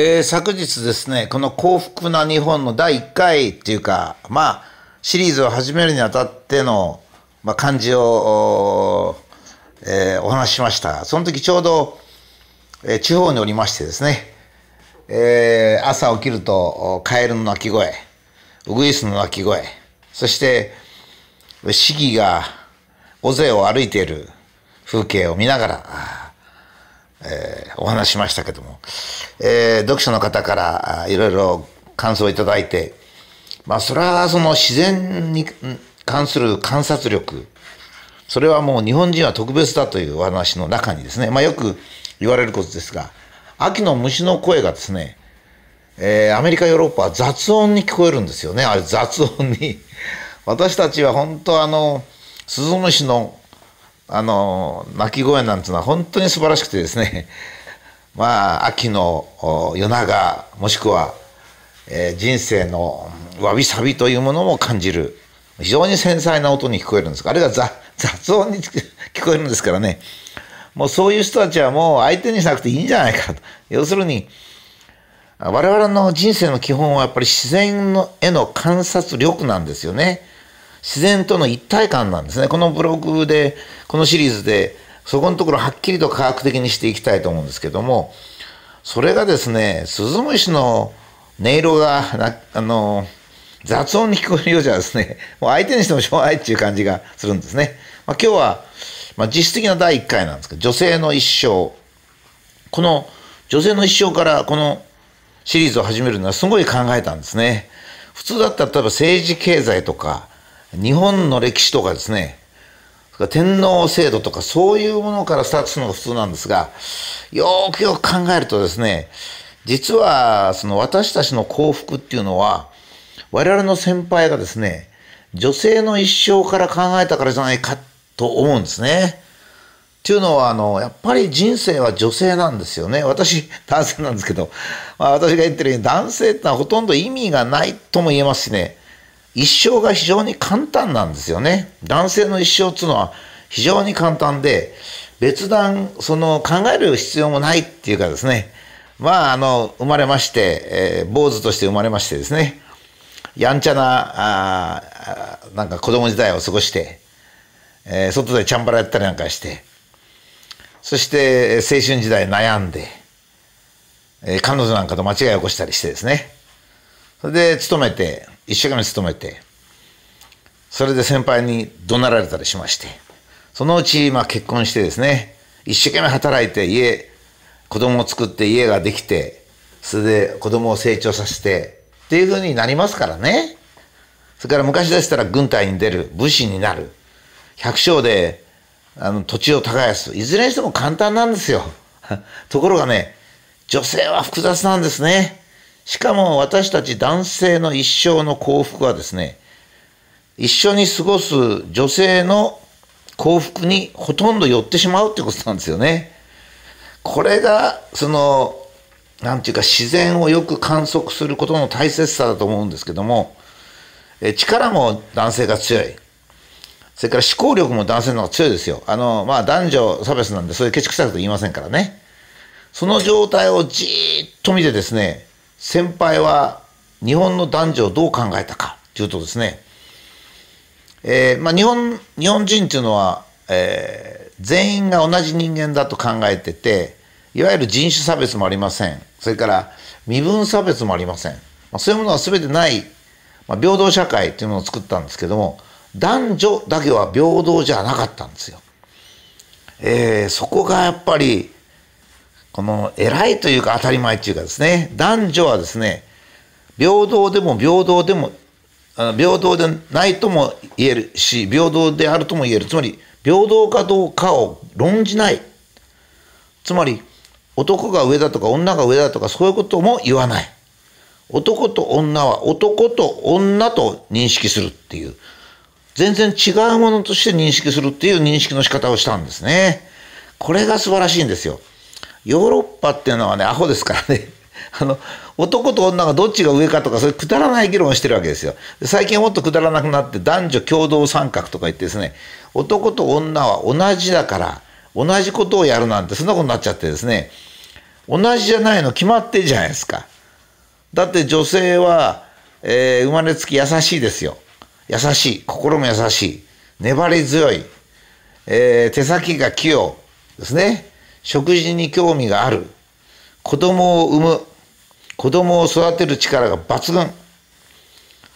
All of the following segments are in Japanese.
えー、昨日ですね、この幸福な日本の第1回っていうか、まあ、シリーズを始めるにあたっての、まあ、漢字を、えー、お話ししました。その時ちょうど、えー、地方におりましてですね、えー、朝起きると、カエルの鳴き声、ウグイスの鳴き声、そして、市議が尾瀬を歩いている風景を見ながら、えー、お話しましたけども、えー、読書の方からいろいろ感想をいただいて、まあ、それはその自然に関する観察力、それはもう日本人は特別だというお話の中にですね、まあ、よく言われることですが、秋の虫の声がですね、えー、アメリカ、ヨーロッパは雑音に聞こえるんですよね。あれ雑音に。私たちは本当あの、スズムシのあの鳴き声なんていうのは本当に素晴らしくてですね。まあ秋の夜長もしくは、えー、人生のわびさびというものも感じる非常に繊細な音に聞こえるんです。があるいは 雑音に聞こえるんですからね。もうそういう人たちはもう相手にしなくていいんじゃないかと。要するに我々の人生の基本はやっぱり自然のへの観察力なんですよね。自然との一体感なんですね。このブログで、このシリーズで、そこのところはっきりと科学的にしていきたいと思うんですけども、それがですね、スズムシの音色があの、雑音に聞こえるようじゃですね、もう相手にしてもしょうがないっていう感じがするんですね。まあ、今日は、まあ、実質的な第1回なんですけど、女性の一生。この女性の一生からこのシリーズを始めるのはすごい考えたんですね。普通だったら例えば政治経済とか、日本の歴史とかですね、天皇制度とかそういうものからスタートするのが普通なんですが、よくよく考えるとですね、実はその私たちの幸福っていうのは、我々の先輩がですね、女性の一生から考えたからじゃないかと思うんですね。っていうのは、あの、やっぱり人生は女性なんですよね。私、男性なんですけど、まあ、私が言ってるように男性ってのはほとんど意味がないとも言えますしね、一生が非常に簡単なんですよね。男性の一生っていうのは非常に簡単で、別段、その考える必要もないっていうかですね、まあ、あの、生まれまして、えー、坊主として生まれましてですね、やんちゃな、あなんか子供時代を過ごして、えー、外でチャンバラやったりなんかして、そして青春時代悩んで、えー、彼女なんかと間違いを起こしたりしてですね、それで勤めて、一生懸命勤めて、それで先輩に怒鳴られたりしまして、そのうち、まあ結婚してですね、一生懸命働いて家、子供を作って家ができて、それで子供を成長させて、っていうふうになりますからね。それから昔でしたら軍隊に出る、武士になる、百姓であの土地を耕す、いずれにしても簡単なんですよ。ところがね、女性は複雑なんですね。しかも私たち男性の一生の幸福はですね、一緒に過ごす女性の幸福にほとんど寄ってしまうってことなんですよね。これが、その、なんていうか自然をよく観測することの大切さだと思うんですけども、え力も男性が強い。それから思考力も男性の方が強いですよ。あの、まあ男女差別なんでそういうケチくさいこと言いませんからね。その状態をじーっと見てですね、先輩は日本の男女をどう考えたかというとですね、えーまあ、日本日本人っていうのは、えー、全員が同じ人間だと考えてていわゆる人種差別もありませんそれから身分差別もありません、まあ、そういうものは全てない、まあ、平等社会というものを作ったんですけども男女だけは平等じゃなかったんですよ。えー、そこがやっぱりこの偉いというか当たり前っていうかですね、男女はですね、平等でも平等でも、平等でないとも言えるし、平等であるとも言える。つまり、平等かどうかを論じない。つまり、男が上だとか女が上だとかそういうことも言わない。男と女は男と女と認識するっていう、全然違うものとして認識するっていう認識の仕方をしたんですね。これが素晴らしいんですよ。ヨーロッパっていうのはね、アホですからね。あの、男と女がどっちが上かとか、そういうくだらない議論をしてるわけですよ。最近はもっとくだらなくなって、男女共同参画とか言ってですね、男と女は同じだから、同じことをやるなんて、そんなことになっちゃってですね、同じじゃないの決まってるじゃないですか。だって女性は、えー、生まれつき優しいですよ。優しい。心も優しい。粘り強い。えー、手先が器用ですね。食事に興味がある。子供を産む。子供を育てる力が抜群。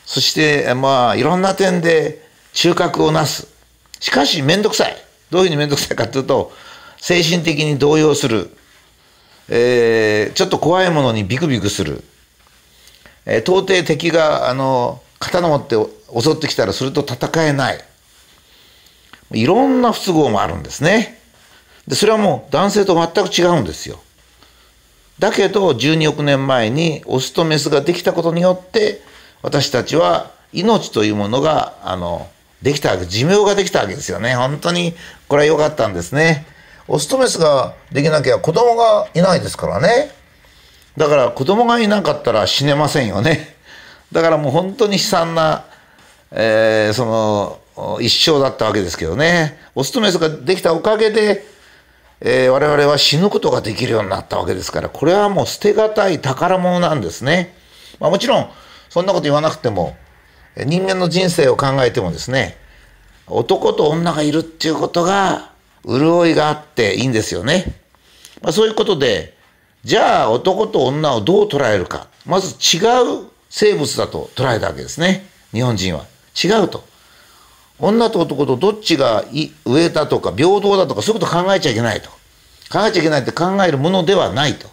そして、まあ、いろんな点で収穫をなす。しかし、めんどくさい。どういうふうにめんどくさいかというと、精神的に動揺する。えー、ちょっと怖いものにビクビクする。えー、到底敵が、あの、刀持って襲ってきたらそれと戦えない。いろんな不都合もあるんですね。で、それはもう男性と全く違うんですよ。だけど、12億年前にオスとメスができたことによって、私たちは命というものが、あの、できたわけ、寿命ができたわけですよね。本当に、これは良かったんですね。オスとメスができなきゃ子供がいないですからね。だから子供がいなかったら死ねませんよね。だからもう本当に悲惨な、えー、その、一生だったわけですけどね。オスとメスができたおかげで、えー、我々は死ぬことができるようになったわけですから、これはもう捨てがたい宝物なんですね。まあ、もちろん、そんなこと言わなくても、人間の人生を考えてもですね、男と女がいるっていうことが、潤いがあっていいんですよね。まあ、そういうことで、じゃあ男と女をどう捉えるか。まず違う生物だと捉えたわけですね。日本人は。違うと。女と男とどっちが上だとか平等だとかそういうこと考えちゃいけないと。考えちゃいけないって考えるものではないと。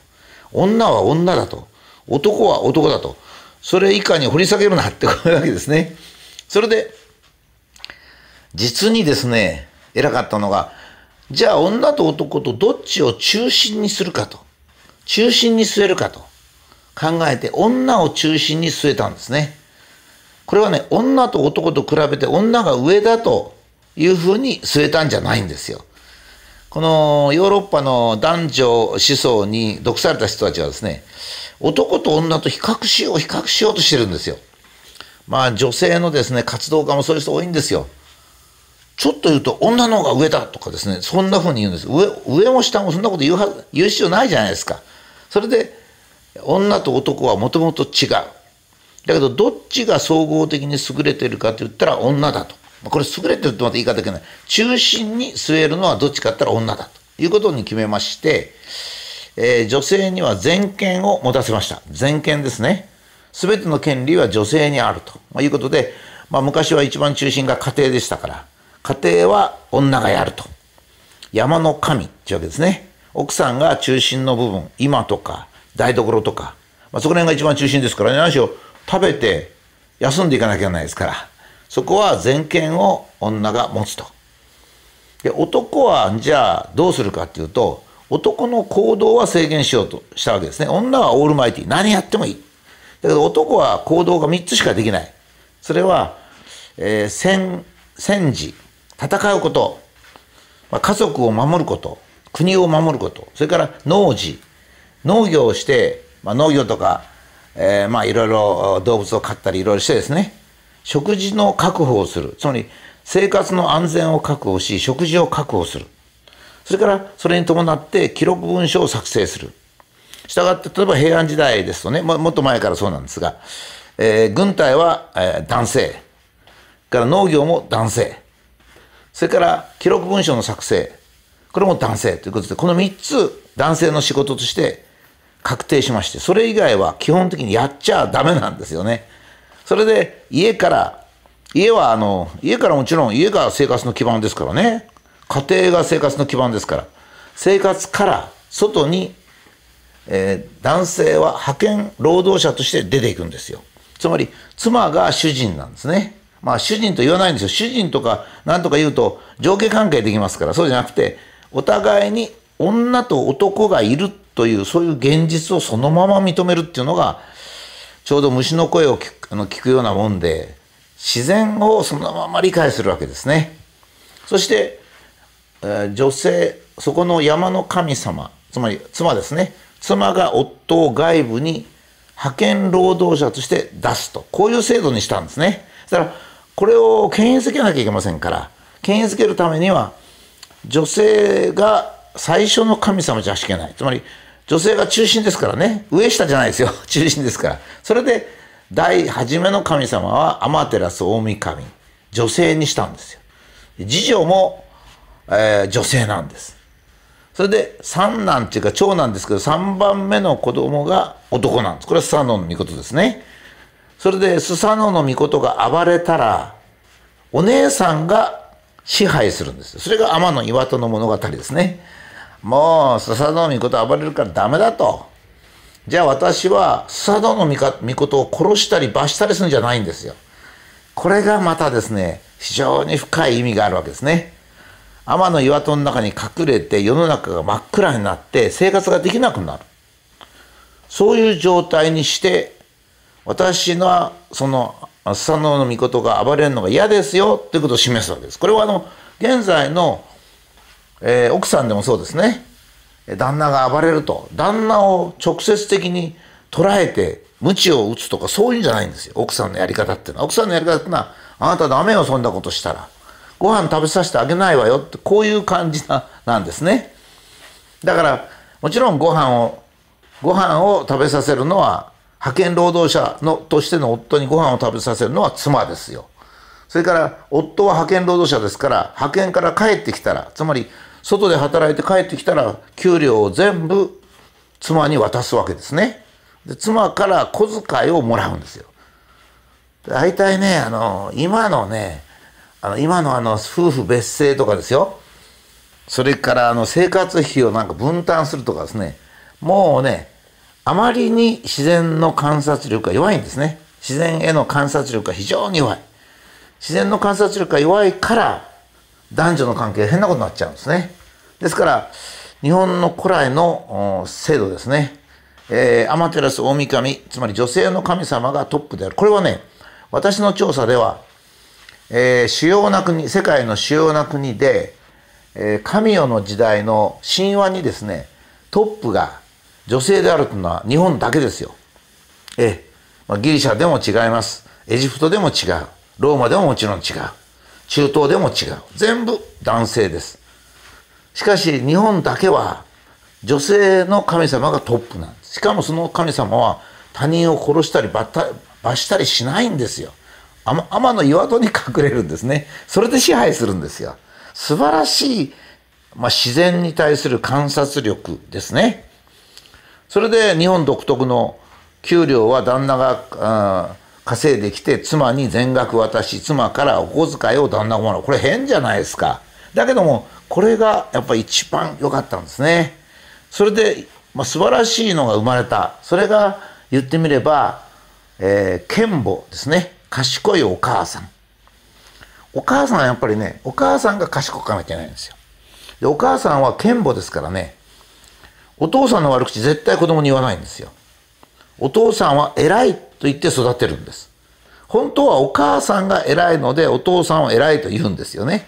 女は女だと。男は男だと。それ以下に掘り下げるなってこういうわけですね。それで、実にですね、偉かったのが、じゃあ女と男とどっちを中心にするかと。中心に据えるかと考えて女を中心に据えたんですね。これはね、女と男と比べて女が上だというふうに据えたんじゃないんですよ。このヨーロッパの男女思想に毒された人たちはですね、男と女と比較しよう、比較しようとしてるんですよ。まあ女性のですね、活動家もそういう人多いんですよ。ちょっと言うと女の方が上だとかですね、そんな風に言うんです。上、上も下もそんなこと言うは言う必要ないじゃないですか。それで、女と男はもともと違う。だけど、どっちが総合的に優れてるかと言ったら女だと。これ優れてるとまた言い方いけない。中心に据えるのはどっちかって言ったら女だということに決めまして、えー、女性には全権を持たせました。全権ですね。すべての権利は女性にあるということで、まあ、昔は一番中心が家庭でしたから、家庭は女がやると。山の神っていうわけですね。奥さんが中心の部分、今とか台所とか、まあ、そこら辺が一番中心ですからね、何しろ食べて休んでいかなきゃいけないですから、そこは全権を女が持つと。で、男はじゃあどうするかっていうと、男の行動は制限しようとしたわけですね。女はオールマイティ。何やってもいい。だけど男は行動が3つしかできない。それは、えー、戦、戦時、戦うこと、まあ、家族を守ること、国を守ること、それから農事、農業をして、まあ、農業とか、えー、まあいろいろ動物を飼ったりいろいろしてですね、食事の確保をする。つまり生活の安全を確保し、食事を確保する。それからそれに伴って記録文書を作成する。したがって、例えば平安時代ですとね、ももっと前からそうなんですが、えー、軍隊は、えー、男性。から農業も男性。それから記録文書の作成。これも男性ということで、この3つ男性の仕事として確定しまして、それ以外は基本的にやっちゃダメなんですよね。それで家から、家はあの、家からもちろん家が生活の基盤ですからね。家庭が生活の基盤ですから。生活から外に、えー、男性は派遣労働者として出ていくんですよ。つまり、妻が主人なんですね。まあ主人と言わないんですよ。主人とか何とか言うと上下関係できますから、そうじゃなくて、お互いに女と男がいるというそういう現実をそのまま認めるっていうのがちょうど虫の声を聞くの聞くようなもんで自然をそのまま理解するわけですね。そして、えー、女性そこの山の神様つまり妻ですね妻が夫を外部に派遣労働者として出すとこういう制度にしたんですね。だからこれを権威づけなきゃいけませんから権威づけるためには女性が最初の神様じゃしけない。つまり、女性が中心ですからね。上下じゃないですよ。中心ですから。それで第初めの神様はアマテラス大神。女性にしたんですよ。次女も、えー、女性なんです。それで三男っていうか長男ですけど3番目の子供が男なんです。これはスサノオの御事ですね。それでスサノオの御事が暴れたらお姉さんが支配するんですそれが天の岩戸の物語ですね。もうスサノオの御事暴れるからダメだと。じゃあ私はスサノオの御事を殺したり罰したりするんじゃないんですよ。これがまたですね非常に深い意味があるわけですね。天の岩戸の中に隠れて世の中が真っ暗になって生活ができなくなる。そういう状態にして私がそのスサノオの御事が暴れるのが嫌ですよということを示すわけです。これはあの現在の、えー、奥さんでもそうですね。旦那が暴れると旦那を直接的に捉えて鞭を打つとかそういうんじゃないんですよ。奥さんのやり方っていうのは。奥さんのやり方っていうのはあなたダメよそんなことしたら。ご飯食べさせてあげないわよ。ってこういう感じななんですね。だからもちろんご飯をご飯を食べさせるのは派遣労働者のとしての夫にご飯を食べさせるのは妻ですよ。それから夫は派遣労働者ですから派遣から帰ってきたらつまり外で働いて帰ってきたら給料を全部妻に渡すわけですね。で妻から小遣いをもらうんですよ。大体ねあの今のねあの今のあの夫婦別姓とかですよ。それからあの生活費をなんか分担するとかですね。もうねあまりに自然の観察力が弱いんですね。自然への観察力が非常に弱い。自然の観察力が弱いから男女の関係変なことになっちゃうんですねですから日本の古来の制度ですね、えー、アマテラス大神つまり女性の神様がトップであるこれはね私の調査ではえー、主要な国世界の主要な国で、えー、神代の時代の神話にですねトップが女性であるというのは日本だけですよ。えまあ、ギリシャでも違います。エジプトでも違う。ローマでももちろん違う。中東でも違う。全部男性です。しかし日本だけは女性の神様がトップなんです。しかもその神様は他人を殺したり罰したりしないんですよ。天の岩戸に隠れるんですね。それで支配するんですよ。素晴らしい、まあ、自然に対する観察力ですね。それで日本独特の給料は旦那が稼いできて妻に全額渡し妻からお小遣いを旦那がもらうこれ変じゃないですかだけどもこれがやっぱり一番良かったんですねそれで、まあ、素晴らしいのが生まれたそれが言ってみれば、えー、剣母ですね賢いお母さん。お母さんはやっぱりね、お母さんが賢くなきゃいけないんですよ。で、お母さんは剣母ですからね、お父さんの悪口絶対子供に言わないんですよ。お父さんは偉いと言って育てるんです。本当はお母さんが偉いので、お父さんを偉いと言うんですよね。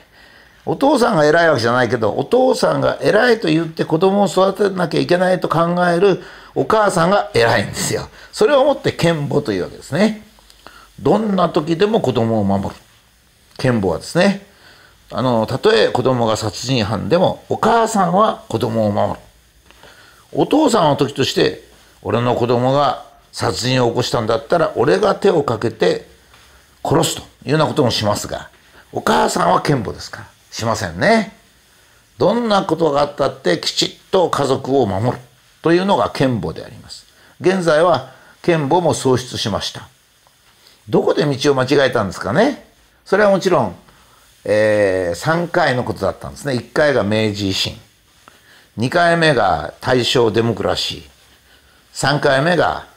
お父さんが偉いわけじゃないけど、お父さんが偉いと言って子供を育てなきゃいけないと考えるお母さんが偉いんですよ。それをもって剣母というわけですね。どんな時でも子供を守る剣母はですねあのたとえ子供が殺人犯でもお母さんは子供を守るお父さんの時として俺の子供が殺人を起こしたんだったら俺が手をかけて殺すというようなこともしますがお母さんは剣母ですから。しませんね。どんなことがあったってきちっと家族を守るというのが剣母であります。現在は剣母も喪失しました。どこで道を間違えたんですかね。それはもちろん、えー、3回のことだったんですね。1回が明治維新。2回目が大正デモクラシー。3回目が、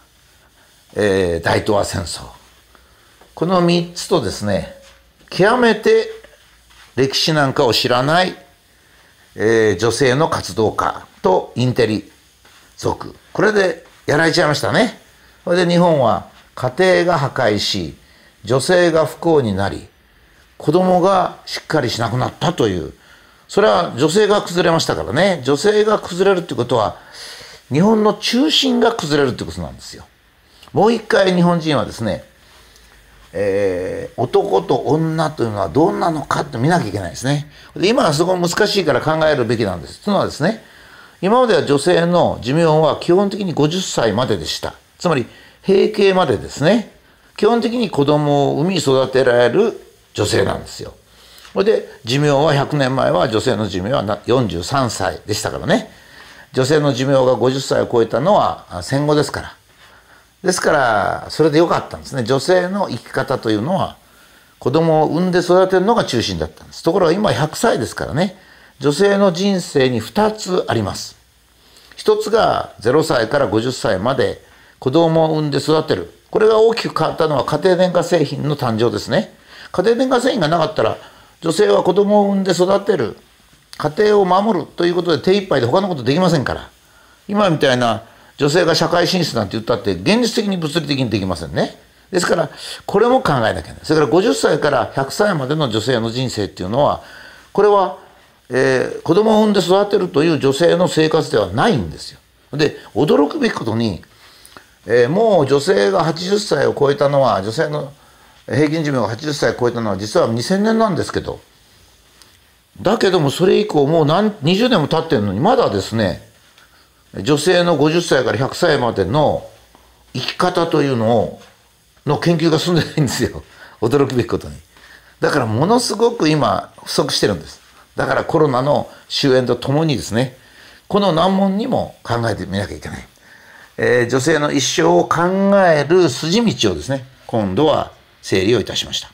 えー、大東亜戦争。この3つとですね極めて歴史なんかを知らない、えー、女性の活動家とインテリ族。これでやられちゃいましたね。それで日本は家庭が破壊し女性が不幸になり子供がしっかりしなくなったという。それは女性が崩れましたからね。女性が崩れるってことは日本の中心が崩れるってことなんですよ。もう一回日本人はですね、えー、男と女というのはどんなのかって見なきゃいけないですね。で今はすごい難しいから考えるべきなんです。というのはですね今までは女性の寿命は基本的に50歳まででした。つまり閉経までですね。基本的に子供を産み育てられる女性なんですよ。それで寿命は100年前は女性の寿命は43歳でしたからね。女性の寿命が50歳を超えたのは戦後ですから。ですからそれでよかったんですね。女性の生き方というのは子供を産んで育てるのが中心だったんです。ところが今100歳ですからね。女性の人生に2つあります。一つが0歳から50歳まで子供を産んで育てる。これが大きく変わったのは家庭電化製品の誕生ですね。家庭電化製品がなかったら女性は子供を産んで育てる。家庭を守るということで手一杯で他のことできませんから。今みたいな女性が社会進出なんて言ったって現実的に物理的にできませんね。ですからこれも考えなきゃいけない。それから50歳から100歳までの女性の人生っていうのはこれは、えー、子供を産んで育てるという女性の生活ではないんですよ。で驚くべきことに、えー、もう女性が80歳を超えたのは女性の平均寿命が80歳を超えたのは実は2000年なんですけど。だけどもそれ以降もう何20年も経ってるのにまだですね女性の50歳から100歳までの生き方というのをの研究が進んでないんですよ。驚くべきことに。だからものすごく今不足してるんです。だからコロナの終焉とともにですね。この難問にも考えてみなきゃいけない、えー、女性の一生を考える筋道をですね今度は整理をいたしました。